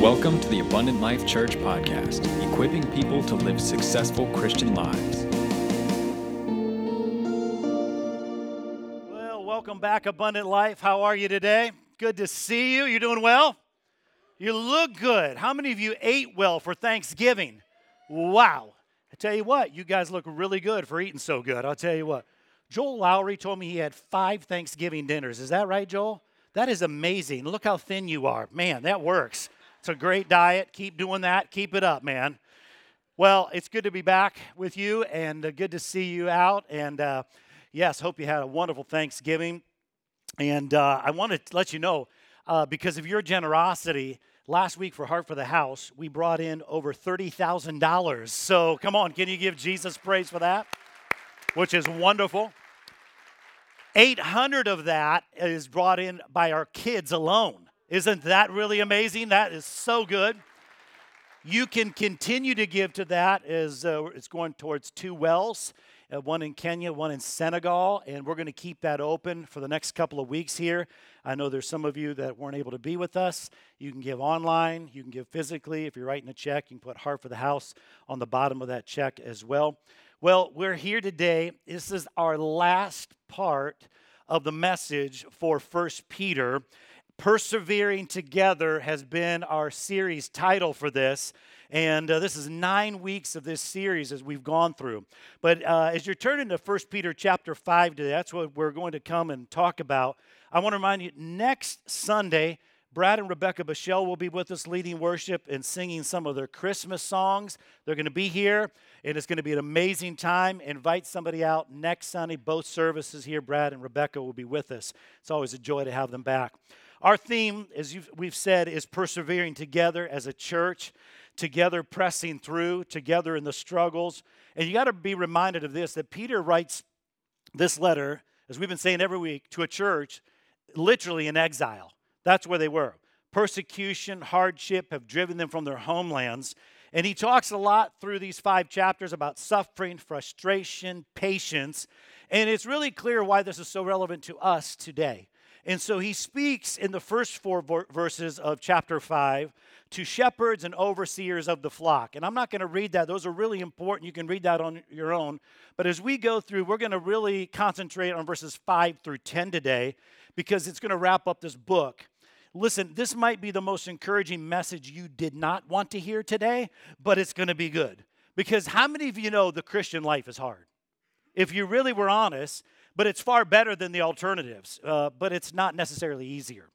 Welcome to the Abundant Life Church podcast, equipping people to live successful Christian lives. Well, welcome back, Abundant Life. How are you today? Good to see you. You're doing well? You look good. How many of you ate well for Thanksgiving? Wow. I tell you what, you guys look really good for eating so good. I'll tell you what. Joel Lowry told me he had five Thanksgiving dinners. Is that right, Joel? That is amazing. Look how thin you are. Man, that works. A great diet. Keep doing that. Keep it up, man. Well, it's good to be back with you and uh, good to see you out. And uh, yes, hope you had a wonderful Thanksgiving. And uh, I want to let you know uh, because of your generosity, last week for Heart for the House, we brought in over $30,000. So come on, can you give Jesus praise for that? Which is wonderful. 800 of that is brought in by our kids alone. Isn't that really amazing? That is so good. You can continue to give to that as uh, it's going towards two wells, uh, one in Kenya, one in Senegal, and we're going to keep that open for the next couple of weeks here. I know there's some of you that weren't able to be with us. You can give online, you can give physically. If you're writing a check, you can put Heart for the House on the bottom of that check as well. Well, we're here today. This is our last part of the message for First Peter. Persevering Together has been our series title for this. And uh, this is nine weeks of this series as we've gone through. But uh, as you're turning to 1 Peter chapter 5 today, that's what we're going to come and talk about. I want to remind you next Sunday, Brad and Rebecca Bichelle will be with us leading worship and singing some of their Christmas songs. They're going to be here, and it's going to be an amazing time. Invite somebody out next Sunday. Both services here, Brad and Rebecca will be with us. It's always a joy to have them back. Our theme, as we've said, is persevering together as a church, together pressing through, together in the struggles. And you got to be reminded of this that Peter writes this letter, as we've been saying every week, to a church literally in exile. That's where they were. Persecution, hardship have driven them from their homelands. And he talks a lot through these five chapters about suffering, frustration, patience. And it's really clear why this is so relevant to us today. And so he speaks in the first four verses of chapter 5 to shepherds and overseers of the flock. And I'm not going to read that, those are really important. You can read that on your own. But as we go through, we're going to really concentrate on verses 5 through 10 today because it's going to wrap up this book. Listen, this might be the most encouraging message you did not want to hear today, but it's going to be good. Because how many of you know the Christian life is hard? If you really were honest, but it's far better than the alternatives, uh, but it's not necessarily easier.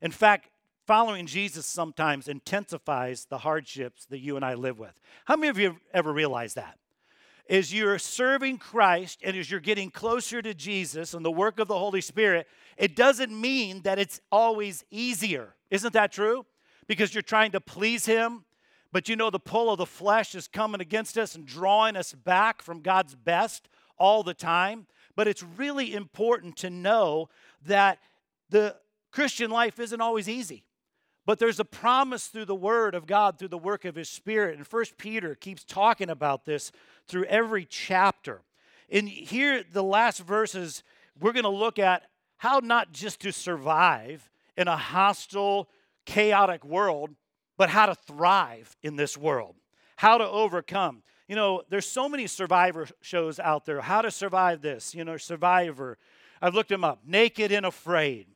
In fact, following Jesus sometimes intensifies the hardships that you and I live with. How many of you ever realized that? As you're serving Christ and as you're getting closer to Jesus and the work of the Holy Spirit, it doesn't mean that it's always easier. Isn't that true? Because you're trying to please Him, but you know the pull of the flesh is coming against us and drawing us back from God's best all the time. But it's really important to know that the Christian life isn't always easy. But there's a promise through the Word of God, through the work of His Spirit. And First Peter keeps talking about this through every chapter. And here, the last verses, we're going to look at how not just to survive in a hostile, chaotic world, but how to thrive in this world, how to overcome you know, there's so many survivor shows out there. How to survive this, you know, Survivor. I've looked them up. Naked and Afraid.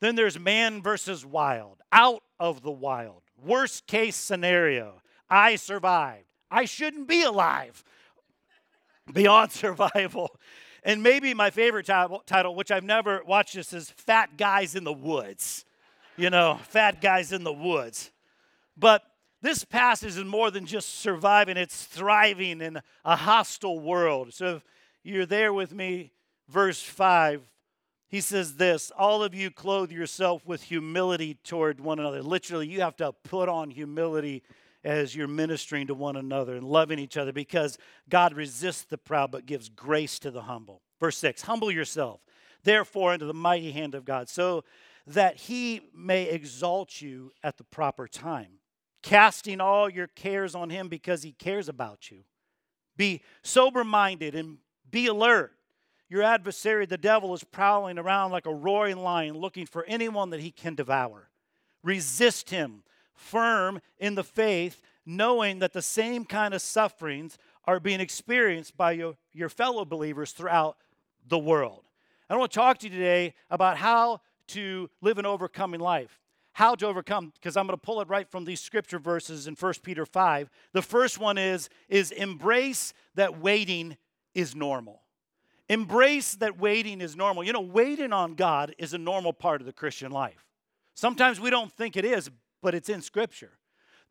Then there's Man versus Wild. Out of the Wild. Worst case scenario. I survived. I shouldn't be alive. Beyond survival. And maybe my favorite title, which I've never watched this, is Fat Guys in the Woods. You know, Fat Guys in the Woods. But this passage is more than just surviving, it's thriving in a hostile world. So if you're there with me, verse 5, he says this All of you clothe yourself with humility toward one another. Literally, you have to put on humility as you're ministering to one another and loving each other because God resists the proud but gives grace to the humble. Verse 6 Humble yourself, therefore, into the mighty hand of God, so that he may exalt you at the proper time casting all your cares on him because he cares about you. Be sober minded and be alert. Your adversary, the devil, is prowling around like a roaring lion looking for anyone that he can devour. Resist him, firm in the faith, knowing that the same kind of sufferings are being experienced by your, your fellow believers throughout the world. I want to talk to you today about how to live an overcoming life. How to overcome, because I'm going to pull it right from these scripture verses in 1 Peter 5. The first one is, is embrace that waiting is normal. Embrace that waiting is normal. You know, waiting on God is a normal part of the Christian life. Sometimes we don't think it is, but it's in Scripture.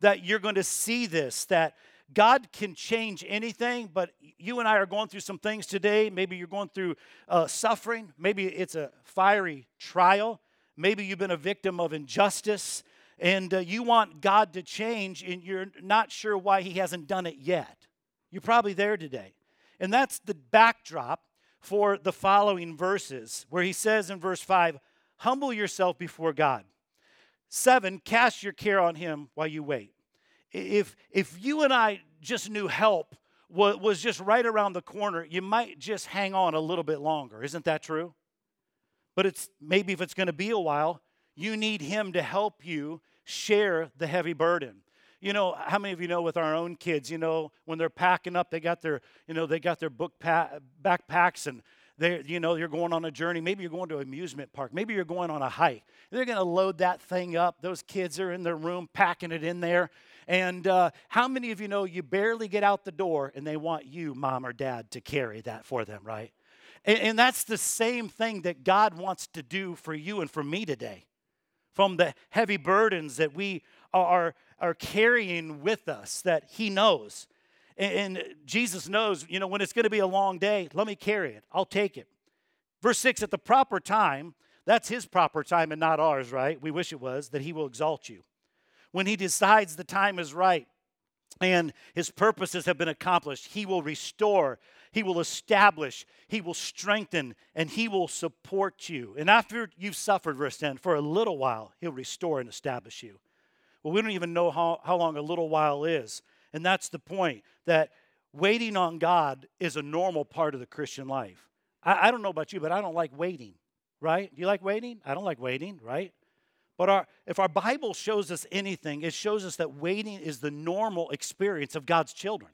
That you're going to see this, that God can change anything, but you and I are going through some things today. Maybe you're going through uh, suffering. Maybe it's a fiery trial. Maybe you've been a victim of injustice and uh, you want God to change and you're not sure why He hasn't done it yet. You're probably there today. And that's the backdrop for the following verses, where he says in verse 5 Humble yourself before God. Seven, cast your care on him while you wait. If, if you and I just knew help was just right around the corner, you might just hang on a little bit longer. Isn't that true? But it's maybe if it's going to be a while, you need him to help you share the heavy burden you know, how many of you know with our own kids, you know, when they're packing up, they got their, you know, they got their book pa- backpacks and they, you know, you're going on a journey. Maybe you're going to an amusement park. Maybe you're going on a hike. They're going to load that thing up. Those kids are in their room packing it in there. And uh, how many of you know you barely get out the door and they want you, mom or dad, to carry that for them, right? And, and that's the same thing that God wants to do for you and for me today. From the heavy burdens that we are are carrying with us that He knows. And, and Jesus knows, you know, when it's going to be a long day, let me carry it. I'll take it. Verse 6 at the proper time, that's His proper time and not ours, right? We wish it was, that He will exalt you. When He decides the time is right, and his purposes have been accomplished. He will restore, he will establish, he will strengthen, and he will support you. And after you've suffered, verse 10, for a little while, he'll restore and establish you. Well, we don't even know how, how long a little while is. And that's the point that waiting on God is a normal part of the Christian life. I, I don't know about you, but I don't like waiting, right? Do you like waiting? I don't like waiting, right? But our, if our Bible shows us anything, it shows us that waiting is the normal experience of God's children.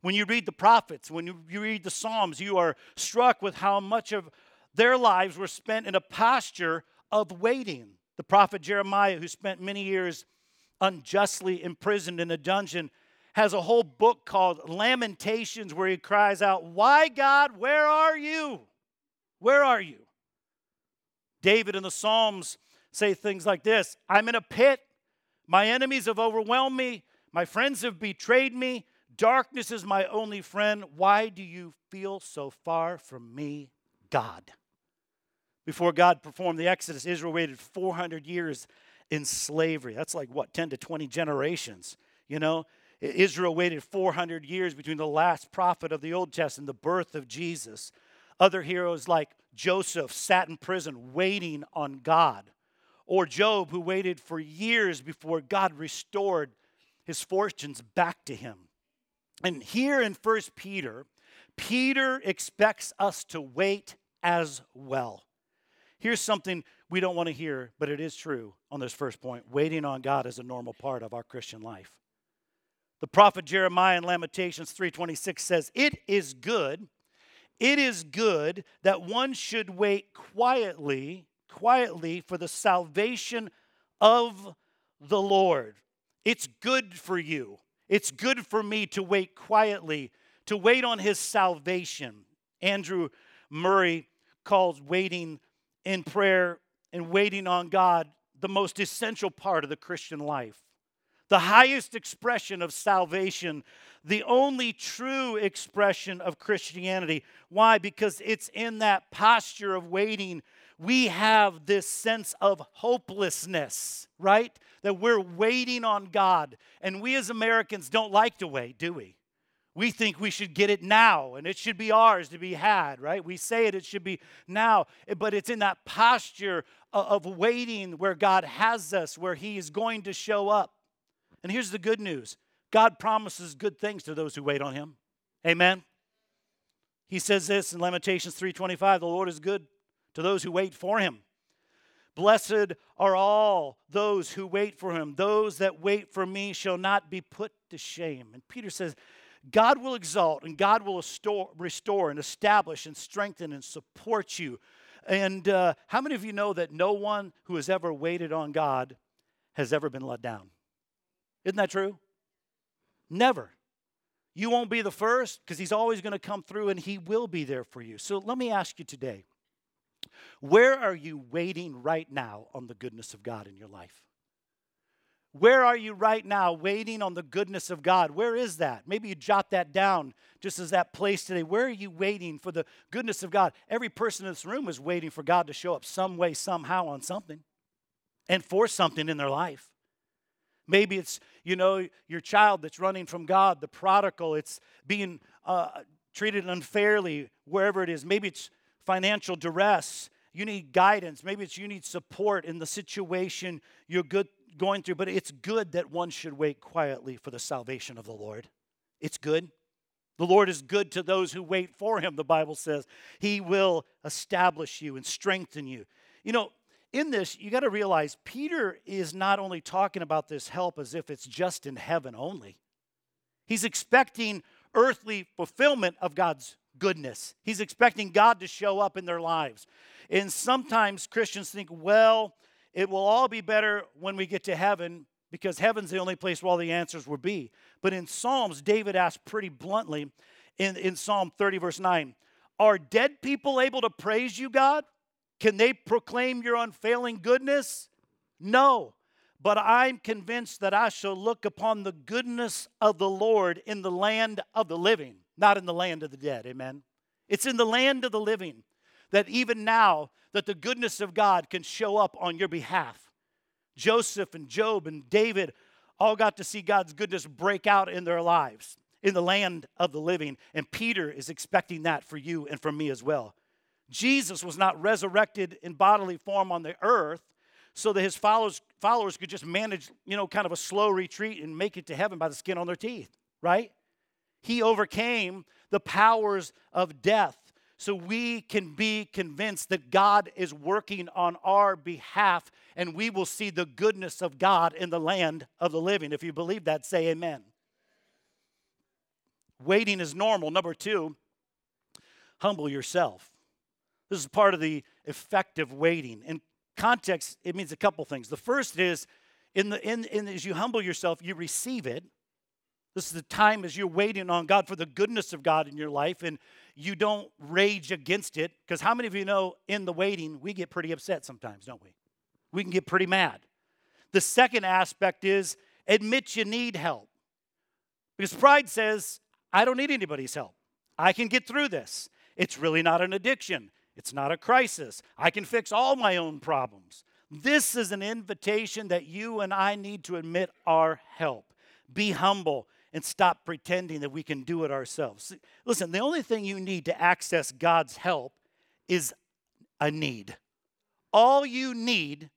When you read the prophets, when you, read the Psalms, you are struck with how much of their lives were spent in a posture of waiting. The prophet Jeremiah, who spent many years unjustly imprisoned in a dungeon, has a whole book called Lamentations where he cries out, Why, God, where are you? Where are you? David in the Psalms say things like this I'm in a pit. My enemies have overwhelmed me. My friends have betrayed me. Darkness is my only friend. Why do you feel so far from me, God? Before God performed the Exodus, Israel waited 400 years in slavery. That's like what, 10 to 20 generations, you know? Israel waited 400 years between the last prophet of the Old Testament the birth of Jesus. Other heroes like Joseph sat in prison waiting on God. Or Job, who waited for years before God restored his fortunes back to him. And here in First Peter, Peter expects us to wait as well. Here's something we don't want to hear, but it is true on this first point. Waiting on God is a normal part of our Christian life. The prophet Jeremiah in Lamentations 3:26 says, "It is good, it is good that one should wait quietly, quietly for the salvation of the Lord." It's good for you. It's good for me to wait quietly, to wait on his salvation. Andrew Murray calls waiting in prayer and waiting on God the most essential part of the Christian life. The highest expression of salvation, the only true expression of Christianity. Why? Because it's in that posture of waiting we have this sense of hopelessness, right? That we're waiting on God. And we as Americans don't like to wait, do we? We think we should get it now and it should be ours to be had, right? We say it, it should be now, eh, but it's in that posture of waiting where God has us, where He is going to show up. And here's the good news God promises good things to those who wait on Him. Amen. He says this in Lamentations 3:25, the Lord is good to those who wait for Him. Blessed are all those who wait for him. Those that wait for me shall not be put to shame. And Peter says, God will exalt and God will restore and establish and strengthen and support you. And uh, how many of you know that no one who has ever waited on God has ever been let down? Isn't that true? Never. You won't be the first because He's always going to come through and He will be there for you. So let me ask you today where are you waiting right now on the goodness of God in your life? Where are you right now waiting on the goodness of God? Where is that? Maybe you jot that down just as that place today. Where are you waiting for the goodness of God? Every person in this room is waiting for God to show up some way, somehow on something and for something in their life. Maybe it's, you know, your child that's running from God, the prodigal, it's being uh, treated unfairly wherever it is. Maybe it's financial duress. You need guidance. Maybe it's you need support in the situation you're good, going through. But it's good that one should wait quietly for the salvation of the Lord. It's good. The Lord is good to those who wait for him, the Bible says. He will establish you and strengthen you. You know, in this, you got to realize Peter is not only talking about this help as if it's just in heaven only, he's expecting earthly fulfillment of God's goodness. He's expecting God to show up in their lives. And sometimes Christians think, well, it will all be better when we get to heaven because heaven's the only place where all the answers will be. But in Psalms, David asked pretty bluntly in, in Psalm 30, verse 9, Are dead people able to praise you, God? Can they proclaim your unfailing goodness? No. But I'm convinced that I shall look upon the goodness of the Lord in the land of the living not in the land of the dead. Amen. It's in the land of the living that even now that the goodness of God can show up on your behalf. Joseph and Job and David all got to see God's goodness break out in their lives in the land of the living. And Peter is expecting that for you and for me as well. Jesus was not resurrected in bodily form on the earth so that his followers, followers could just manage, you know, kind of a slow retreat and make it to heaven by the skin on their teeth, right? He overcame the powers of death. So we can be convinced that God is working on our behalf and we will see the goodness of God in the land of the living. If you believe that, say amen. Waiting is normal. Number two, humble yourself. This is part of the effective waiting. In context, it means a couple things. The first is in the in, in as you humble yourself, you receive it. This is the time as you're waiting on God for the goodness of God in your life and you don't rage against it. Because how many of you know in the waiting, we get pretty upset sometimes, don't we? We can get pretty mad. The second aspect is admit you need help. Because pride says, I don't need anybody's help. I can get through this. It's really not an addiction, it's not a crisis. I can fix all my own problems. This is an invitation that you and I need to admit our help. Be humble and stop pretending that we can do it ourselves. Listen, the only thing you need to access God's help is a need. All you need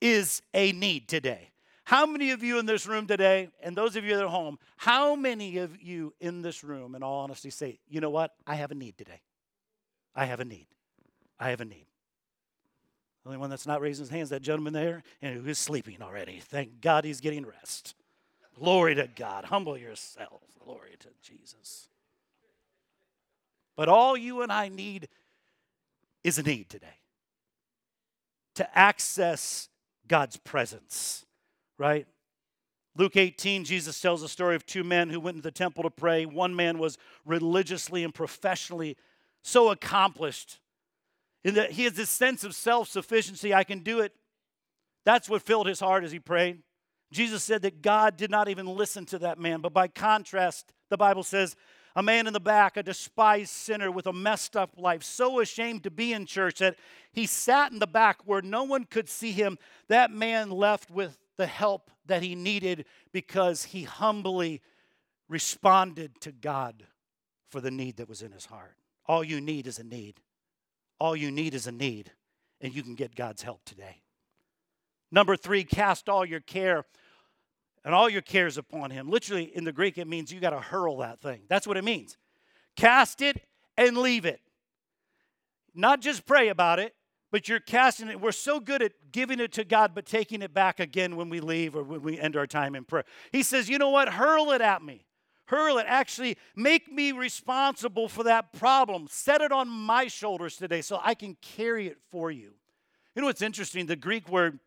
is a need today. How many of you in this room today, and those of you at home, how many of you in this room, in all honesty, say, you know what? I have a need today. I have a need. I have a need. The only one that's not raising his hands, that gentleman there, and who is sleeping already. Thank God he's getting rest. Glory to God. Humble yourselves. Glory to Jesus. But all you and I need is a need today to access God's presence, right? Luke 18, Jesus tells the story of two men who went into the temple to pray. One man was religiously and professionally so accomplished in that he has this sense of self sufficiency. I can do it. That's what filled his heart as he prayed. Jesus said that God did not even listen to that man. But by contrast, the Bible says, a man in the back, a despised sinner with a messed up life, so ashamed to be in church that he sat in the back where no one could see him. That man left with the help that he needed because he humbly responded to God for the need that was in his heart. All you need is a need. All you need is a need, and you can get God's help today. Number three, cast all your care and all your cares upon him. Literally, in the Greek, it means you got to hurl that thing. That's what it means. Cast it and leave it. Not just pray about it, but you're casting it. We're so good at giving it to God, but taking it back again when we leave or when we end our time in prayer. He says, You know what? Hurl it at me. Hurl it. Actually, make me responsible for that problem. Set it on my shoulders today so I can carry it for you. You know what's interesting? The Greek word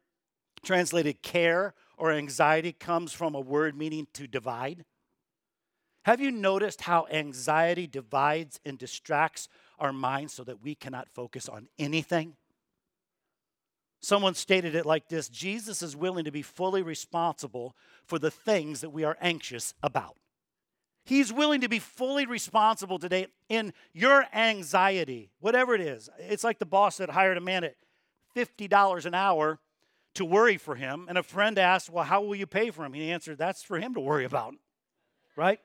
translated care or anxiety comes from a word meaning to divide. Have you noticed how anxiety divides and distracts our minds so that we cannot focus on anything? Someone stated it like this Jesus is willing to be fully responsible for the things that we are anxious about. He's willing to be fully responsible today in your anxiety, whatever it is. It's like the boss that hired a man at $50 an hour to worry for him. And a friend asked, Well, how will you pay for him? He answered, That's for him to worry about, right?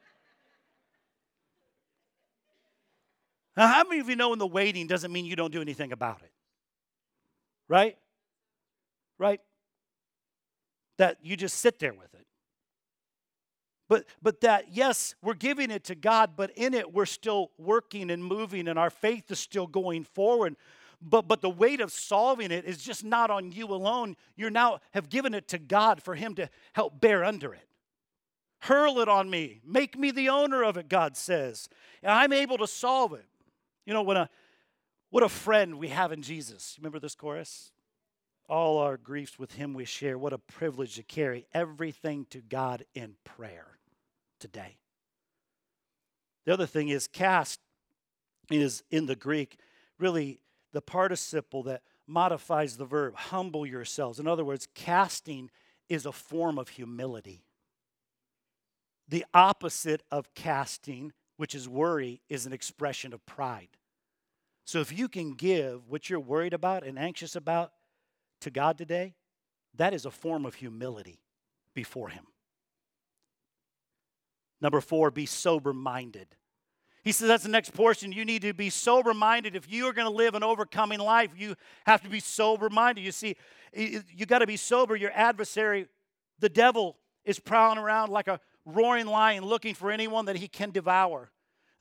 Now, how many of you know in the waiting doesn't mean you don't do anything about it? Right? Right? That you just sit there with it. But, but that, yes, we're giving it to God, but in it we're still working and moving, and our faith is still going forward. But, but the weight of solving it is just not on you alone. You now have given it to God for Him to help bear under it. Hurl it on me. Make me the owner of it, God says. And I'm able to solve it. You know, when a, what a friend we have in Jesus. Remember this chorus? All our griefs with Him we share. What a privilege to carry everything to God in prayer today. The other thing is, cast is in the Greek really the participle that modifies the verb, humble yourselves. In other words, casting is a form of humility. The opposite of casting, which is worry, is an expression of pride. So if you can give what you're worried about and anxious about to God today, that is a form of humility before Him. Number four, be sober minded. He says that's the next portion. You need to be sober minded. If you are going to live an overcoming life, you have to be sober minded. You see, you got to be sober. Your adversary, the devil, is prowling around like a roaring lion looking for anyone that he can devour.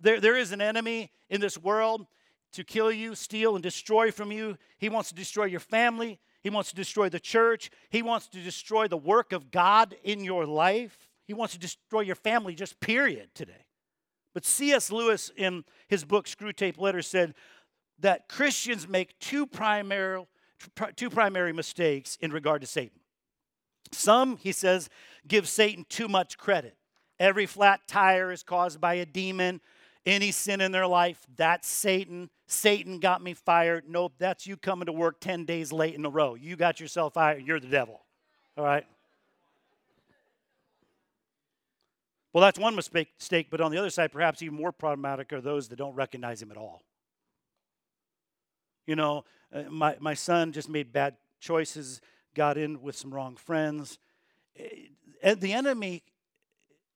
There, there is an enemy in this world to kill you, steal, and destroy from you. He wants to destroy your family. He wants to destroy the church. He wants to destroy the work of God in your life. He wants to destroy your family, just period, today. But C.S. Lewis, in his book Screwtape Letters, said that Christians make two primary, two primary mistakes in regard to Satan. Some, he says, give Satan too much credit. Every flat tire is caused by a demon. Any sin in their life, that's Satan. Satan got me fired. Nope, that's you coming to work 10 days late in a row. You got yourself fired. You're the devil. All right? Well, that's one mistake, but on the other side, perhaps even more problematic are those that don't recognize him at all. You know, uh, my, my son just made bad choices, got in with some wrong friends. Eh, the enemy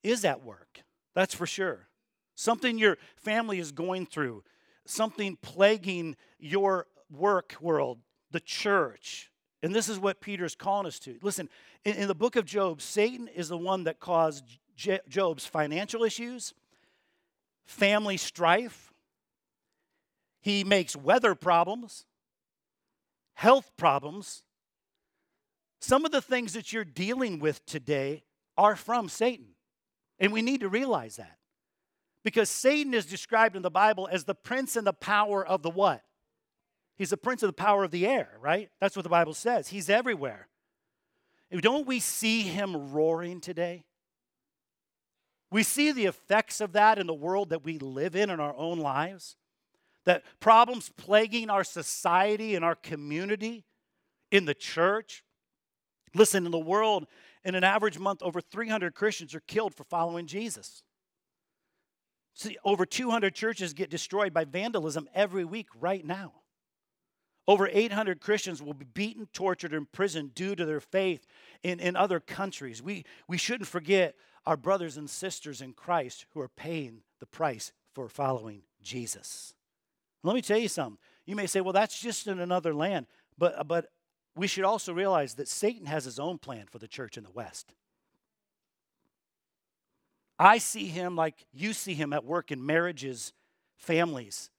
is at work, that's for sure. Something your family is going through, something plaguing your work world, the church. And this is what Peter's calling us to. Listen, in, in the book of Job, Satan is the one that caused Job's financial issues, family strife. He makes weather problems, health problems. Some of the things that you're dealing with today are from Satan. And we need to realize that. Because Satan is described in the Bible as the prince and the power of the what? He's the prince of the power of the air, right? That's what the Bible says. He's everywhere. Don't we see him roaring today? We see the effects of that in the world that we live in in our own lives. That problems plaguing our society and our community, in the church. Listen, in the world, in an average month, over 300 Christians are killed for following Jesus. See, over 200 churches get destroyed by vandalism every week right now. Over 800 Christians will be beaten, tortured, and imprisoned due to their faith in, in other countries. We, we shouldn't forget our brothers and sisters in Christ who are paying the price for following Jesus. Let me tell you something. You may say, well, that's just in another land. But, but we should also realize that Satan has his own plan for the church in the West. I see him like you see him at work in marriages, families,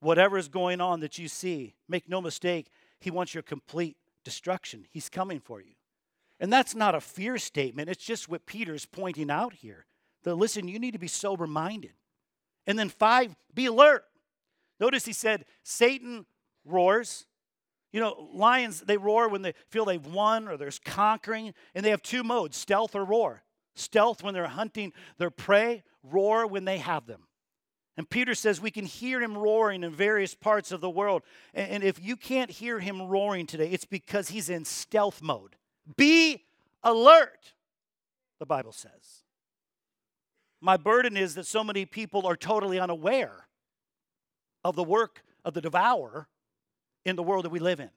whatever is going on that you see, make no mistake, He wants your complete destruction. He's coming for you. And that's not a fear statement, it's just what Peter's pointing out here. That listen, you need to be sober minded. And then five, be alert. Notice he said, Satan roars. You know, lions, they roar when they feel they've won or there's conquering, and they have two modes stealth or roar. Stealth when they're hunting their prey, roar when they have them. And Peter says we can hear him roaring in various parts of the world. And if you can't hear him roaring today, it's because he's in stealth mode. Be alert, the Bible says. My burden is that so many people are totally unaware of the work of the devourer in the world that we live in.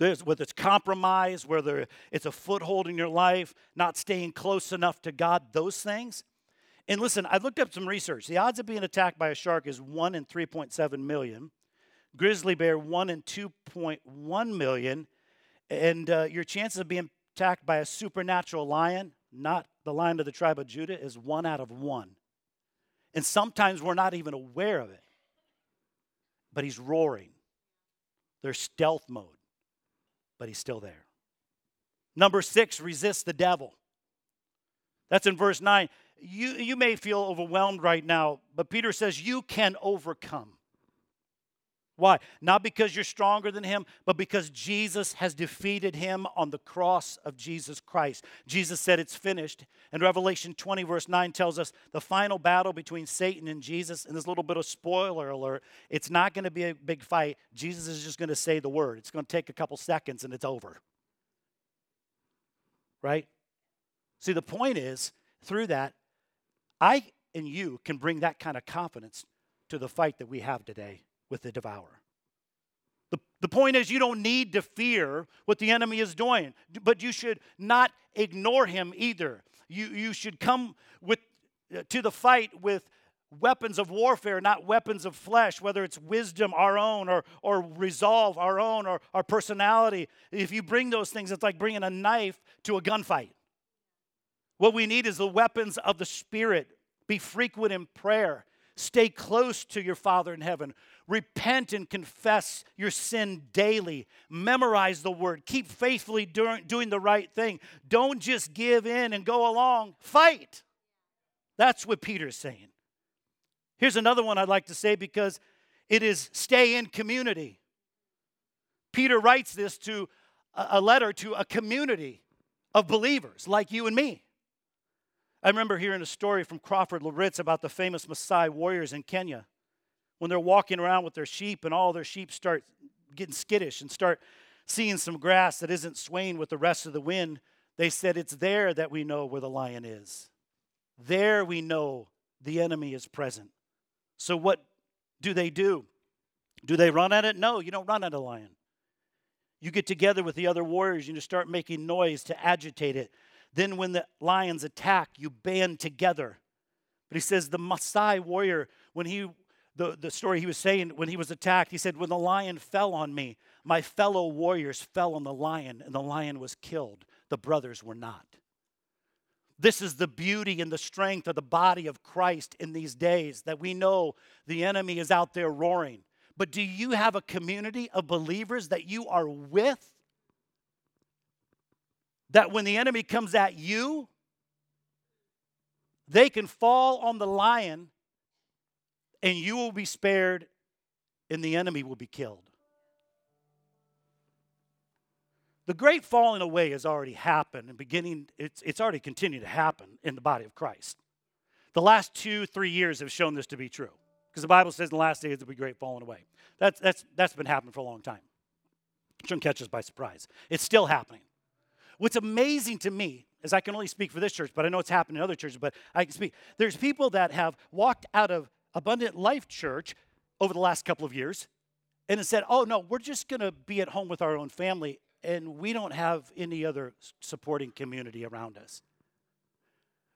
There's, whether it's compromise, whether it's a foothold in your life, not staying close enough to God, those things. And listen, I looked up some research. The odds of being attacked by a shark is 1 in 3.7 million, grizzly bear 1 in 2.1 million, and uh, your chances of being attacked by a supernatural lion, not the lion of the tribe of Judah, is 1 out of 1. And sometimes we're not even aware of it. But he's roaring. There's stealth mode, but he's still there. Number six, resist the devil. That's in verse 9. You, you may feel overwhelmed right now, but Peter says you can overcome. Why? Not because you're stronger than him, but because Jesus has defeated him on the cross of Jesus Christ. Jesus said it's finished. And Revelation 20, verse 9 tells us the final battle between Satan and Jesus. And this little bit of spoiler alert it's not going to be a big fight. Jesus is just going to say the word. It's going to take a couple seconds and it's over. Right? See, the point is, through that, I and you can bring that kind of confidence to the fight that we have today with the devourer. The, the point is, you don't need to fear what the enemy is doing, but you should not ignore him either. You, you should come with, uh, to the fight with weapons of warfare, not weapons of flesh, whether it's wisdom, our own, or, or resolve, our own, or our personality. If you bring those things, it's like bringing a knife to a gunfight. What we need is the weapons of the Spirit. Be frequent in prayer. Stay close to your Father in heaven. Repent and confess your sin daily. Memorize the word. Keep faithfully doing, the right thing. Don't just give in and go along. Fight. That's what Peter's saying. Here's another one I'd like to say because it is stay in community. Peter writes this to a letter to a community of believers like you and me. I remember hearing a story from Crawford Loritts about the famous Maasai warriors in Kenya when they're walking around with their sheep and all their sheep start getting skittish and start seeing some grass that isn't swaying with the rest of the wind, they said, It's there that we know where the lion is. There we know the enemy is present. So, what do they do? Do they run at it? No, you don't run at a lion. You get together with the other warriors and you start making noise to agitate it. Then, when the lions attack, you band together. But he says the Maasai warrior, when he the, the story he was saying when he was attacked, he said, When the lion fell on me, my fellow warriors fell on the lion, and the lion was killed. The brothers were not. This is the beauty and the strength of the body of Christ in these days that we know the enemy is out there roaring. But do you have a community of believers that you are with? That when the enemy comes at you, they can fall on the lion and you will be spared, and the enemy will be killed. The great falling away has already happened and beginning, it's, it's already continued to happen in the body of Christ. The last two, three years have shown this to be true. Because the Bible says in the last days there'll be great falling away. That's, that's, that's been happening for a long time. It shouldn't catch us by surprise. It's still happening. What's amazing to me is I can only speak for this church, but I know it's happened in other churches, but I can speak. There's people that have walked out of Abundant Life Church over the last couple of years and it said, oh, no, we're just going to be at home with our own family and we don't have any other supporting community around us.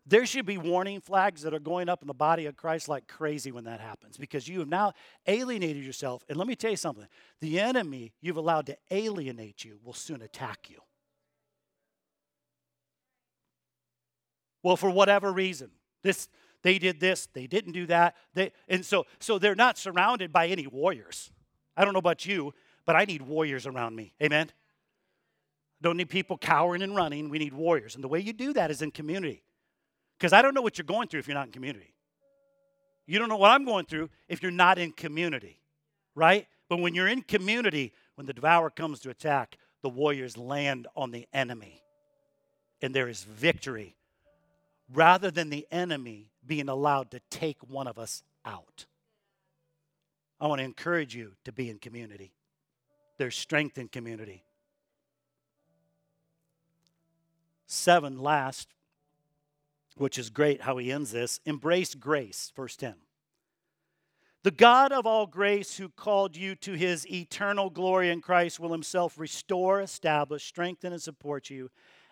There should be warning flags that are going up in the body of Christ like crazy when that happens because you have now alienated yourself. And let me tell you something the enemy you've allowed to alienate you will soon attack you. Well, for whatever reason, this They did this, they didn't do that. They, and so, so they're not surrounded by any warriors. I don't know about you, but I need warriors around me. Amen? Don't need people cowering and running. We need warriors. And the way you do that is in community. Because I don't know what you're going through if you're not in community. You don't know what I'm going through if you're not in community, right? But when you're in community, when the devourer comes to attack, the warriors land on the enemy. And there is victory rather than the enemy being allowed to take one of us out. I want to encourage you to be in community. There's strength in community. Seven, last, which is great how he ends this embrace grace, verse 10. The God of all grace, who called you to his eternal glory in Christ, will himself restore, establish, strengthen, and support you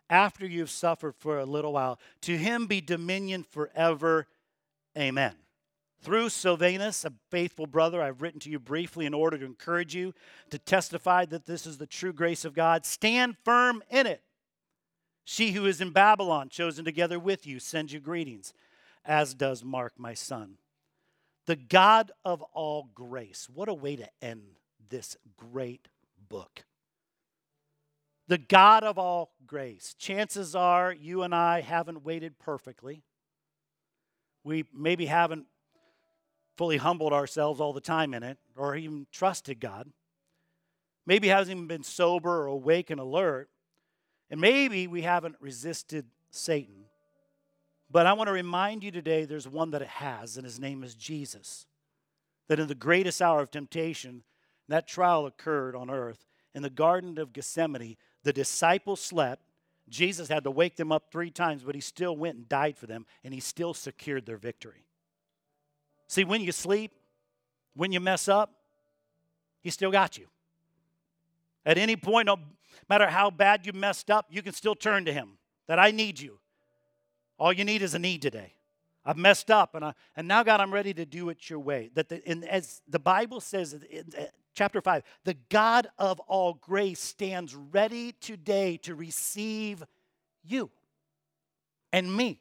after you've suffered for a little while. To him be dominion forever. Amen. Through Silvanus, a faithful brother, I've written to you briefly in order to encourage you to testify that this is the true grace of God. Stand firm in it. She who is in Babylon, chosen together with you, sends you greetings, as does Mark, my son. The God of all grace. What a way to end this great book the God of all grace. Chances are you and I haven't waited perfectly. We maybe haven't fully humbled ourselves all the time in it or even trusted God. Maybe hasn't even been sober or awake and alert. And maybe we haven't resisted Satan. But I want to remind you today there's one that it has, and his name is Jesus. That in the greatest hour of temptation, that trial occurred on earth in the Garden of Gethsemane. The disciples slept. Jesus had to wake them up three times, but he still went and died for them, and he still secured their victory. See, when you sleep, when you mess up, he still got you. At any point, no matter how bad you messed up, you can still turn to him. That I need you. All you need is a need today. I've messed up, and, I, and now, God, I'm ready to do it your way. That the, in, as the Bible says chapter 5, the God of all grace stands ready today to receive you and me,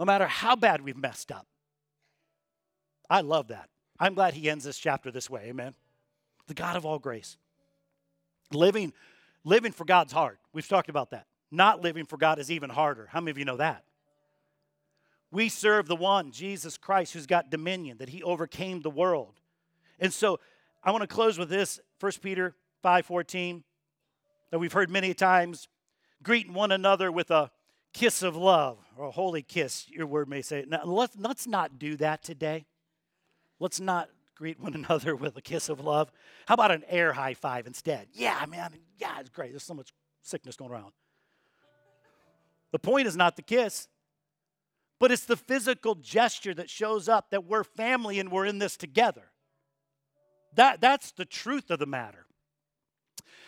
no matter how bad we've messed up. I love that. I'm glad he ends this chapter this way. Amen. The God of all grace. Living, living for God's hard. We've talked about that. Not living for God is even harder. How many of you know that? We serve the one, Jesus Christ, who's got dominion, that he overcame the world. And so I want to close with this 1 Peter 5:14 that we've heard many times. Greet one another with a kiss of love or a holy kiss, your word may say. Now, let's, let's not do that today. Let's not greet one another with a kiss of love. How about an air high five instead? Yeah, man, yeah, it's great. There's so much sickness going around. The point is not the kiss, but it's the physical gesture that shows up that we're family and we're in this together. That, that's the truth of the matter.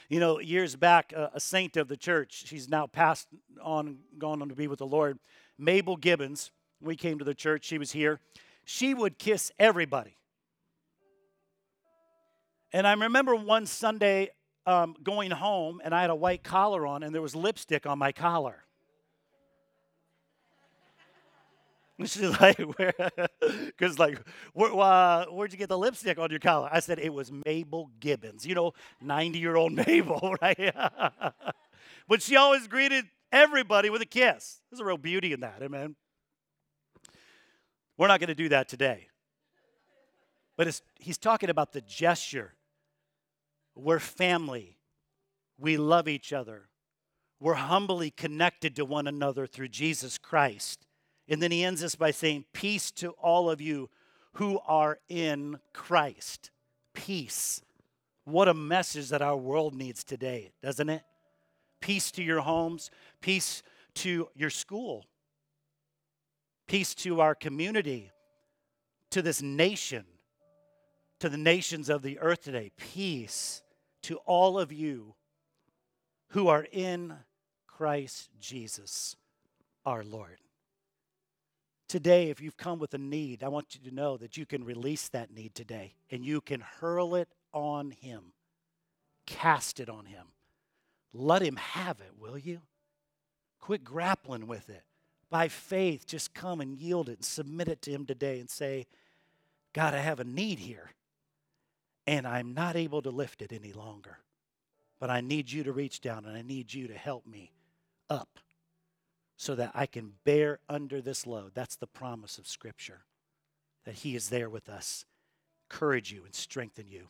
You know, years back, a, a saint of the church, she's now passed on, gone on to be with the Lord, Mabel Gibbons. We came to the church, she was here. She would kiss everybody. And I remember one Sunday um, going home, and I had a white collar on, and there was lipstick on my collar. She's like, where? because like, where, uh, where'd you get the lipstick on your collar? I said it was Mabel Gibbons. You know, ninety-year-old Mabel, right? but she always greeted everybody with a kiss. There's a real beauty in that, amen. We're not going to do that today. But he's talking about the gesture. We're family. We love each other. We're humbly connected to one another through Jesus Christ. And then he ends this by saying, Peace to all of you who are in Christ. Peace. What a message that our world needs today, doesn't it? Peace to your homes, peace to your school, peace to our community, to this nation, to the nations of the earth today. Peace to all of you who are in Christ Jesus our Lord. Today, if you've come with a need, I want you to know that you can release that need today and you can hurl it on Him, cast it on Him. Let Him have it, will you? Quit grappling with it. by faith, just come and yield it and submit it to Him today and say, God, I have a need here, and I'm not able to lift it any longer. But I need you to reach down and I need you to help me up so that I can bear under this load. That's the promise of Scripture, that He is there with us, encourage you and strengthen you.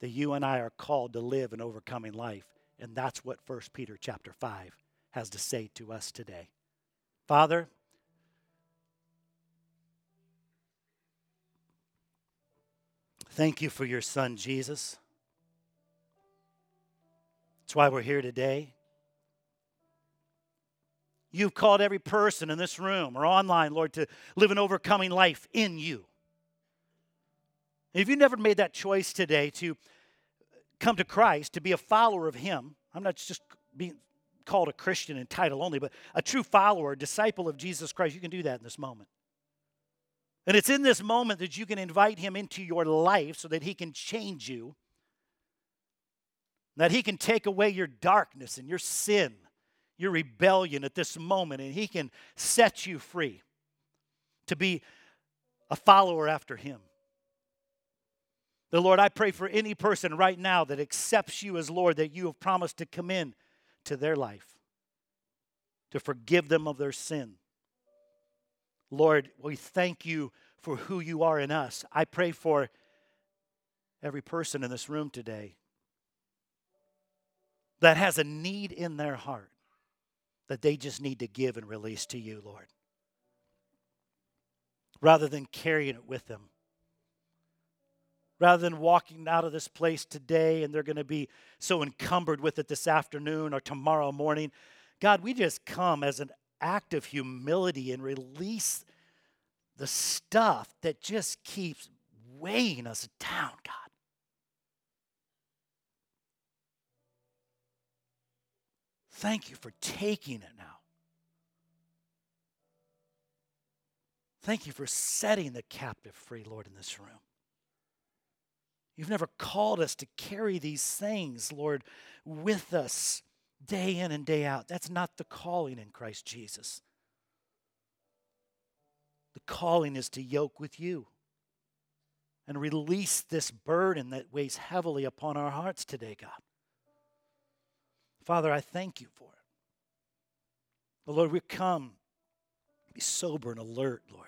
That you and I are called to live an overcoming life. And that's what 1 Peter chapter 5 has to say to us today. Father, thank you for your son, Jesus. That's why we're here today. You've called every person in this room or online, Lord, to live an overcoming life in you. if you've never made that choice today to come to Christ, to be a follower of Him, I'm not just being called a Christian in title only, but a true follower, disciple of Jesus Christ, you can do that in this moment. And it's in this moment that you can invite Him into your life so that He can change you that He can take away your darkness and your sin, your rebellion at this moment, and He can set you free to be a follower after Him. The Lord, I pray for any person right now that accepts you as Lord, that you have promised to come in to their life, to forgive them of their sin. Lord, we thank you for who you are in us. I pray for every person in this room today that has a need in their heart that they just need to give and release to you, Lord, rather than carrying it with them. Rather than walking out of this place today and they're going to be so encumbered with it this afternoon or tomorrow morning, God, we just come as an act of humility and release the stuff that just keeps weighing us down, God. Thank you for taking it now. Thank you for setting the captive free, Lord, in this room. You've never called us to carry these things, Lord, with us day in and day out. That's not the calling in Christ Jesus. The calling is to yoke with you and release this burden that weighs heavily upon our hearts today, God. Father, I thank you for it. But Lord, we come be sober and alert, Lord.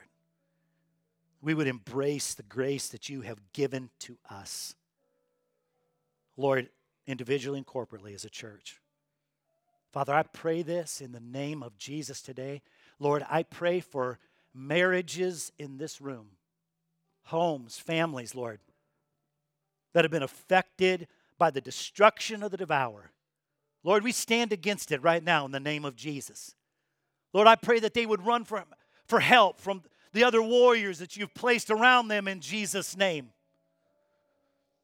We would embrace the grace that you have given to us. Lord, individually and corporately as a church. Father, I pray this in the name of Jesus today. Lord, I pray for marriages in this room, homes, families, Lord, that have been affected by the destruction of the devourer. Lord, we stand against it right now in the name of Jesus. Lord, I pray that they would run for, for help from the other warriors that you've placed around them in Jesus' name.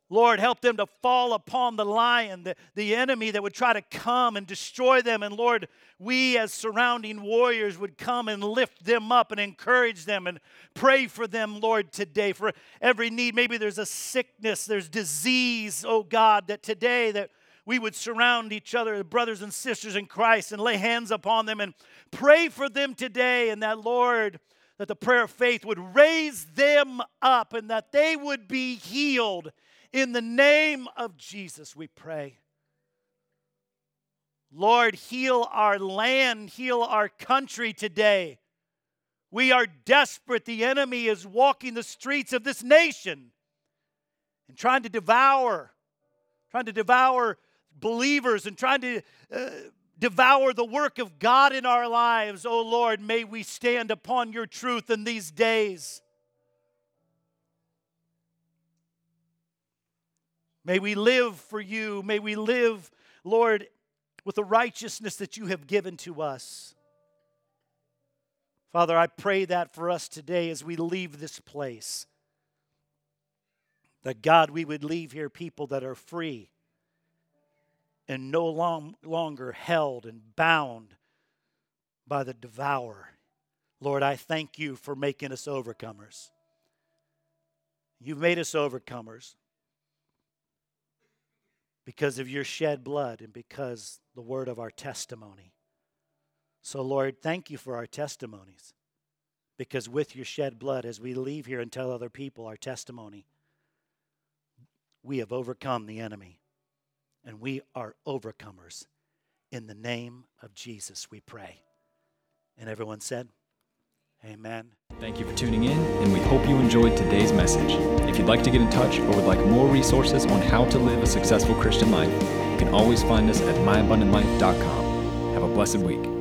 Lord, help them to fall upon the lion, the, the enemy that would try to come and destroy them. And Lord, we as surrounding warriors would come and lift them up and encourage them and pray for them, Lord, today for every need. Maybe there's a sickness, there's disease, oh God, that today that we would surround each other, brothers and sisters in Christ, and lay hands upon them and pray for them today. And that, Lord, that the prayer of faith would raise them up and that they would be healed. In the name of Jesus, we pray. Lord, heal our land, heal our country today. We are desperate. The enemy is walking the streets of this nation and trying to devour, trying to devour believers and trying to uh, devour the work of God in our lives. Oh Lord, may we stand upon your truth in these days. May we live for you. May we live, Lord, with the righteousness that you have given to us. Father, I pray that for us today as we leave this place. That God, we would leave here people that are free and no long, longer held and bound by the devourer. Lord, I thank you for making us overcomers. You've made us overcomers because of your shed blood and because the word of our testimony. So, Lord, thank you for our testimonies. Because with your shed blood, as we leave here and tell other people our testimony, we have overcome the enemy. And we are overcomers. In the name of Jesus, we pray. And everyone said, Amen. Thank you for tuning in, and we hope you enjoyed today's message. If you'd like to get in touch or would like more resources on how to live a successful Christian life, you can always find us at myabundantlife.com. Have a blessed week.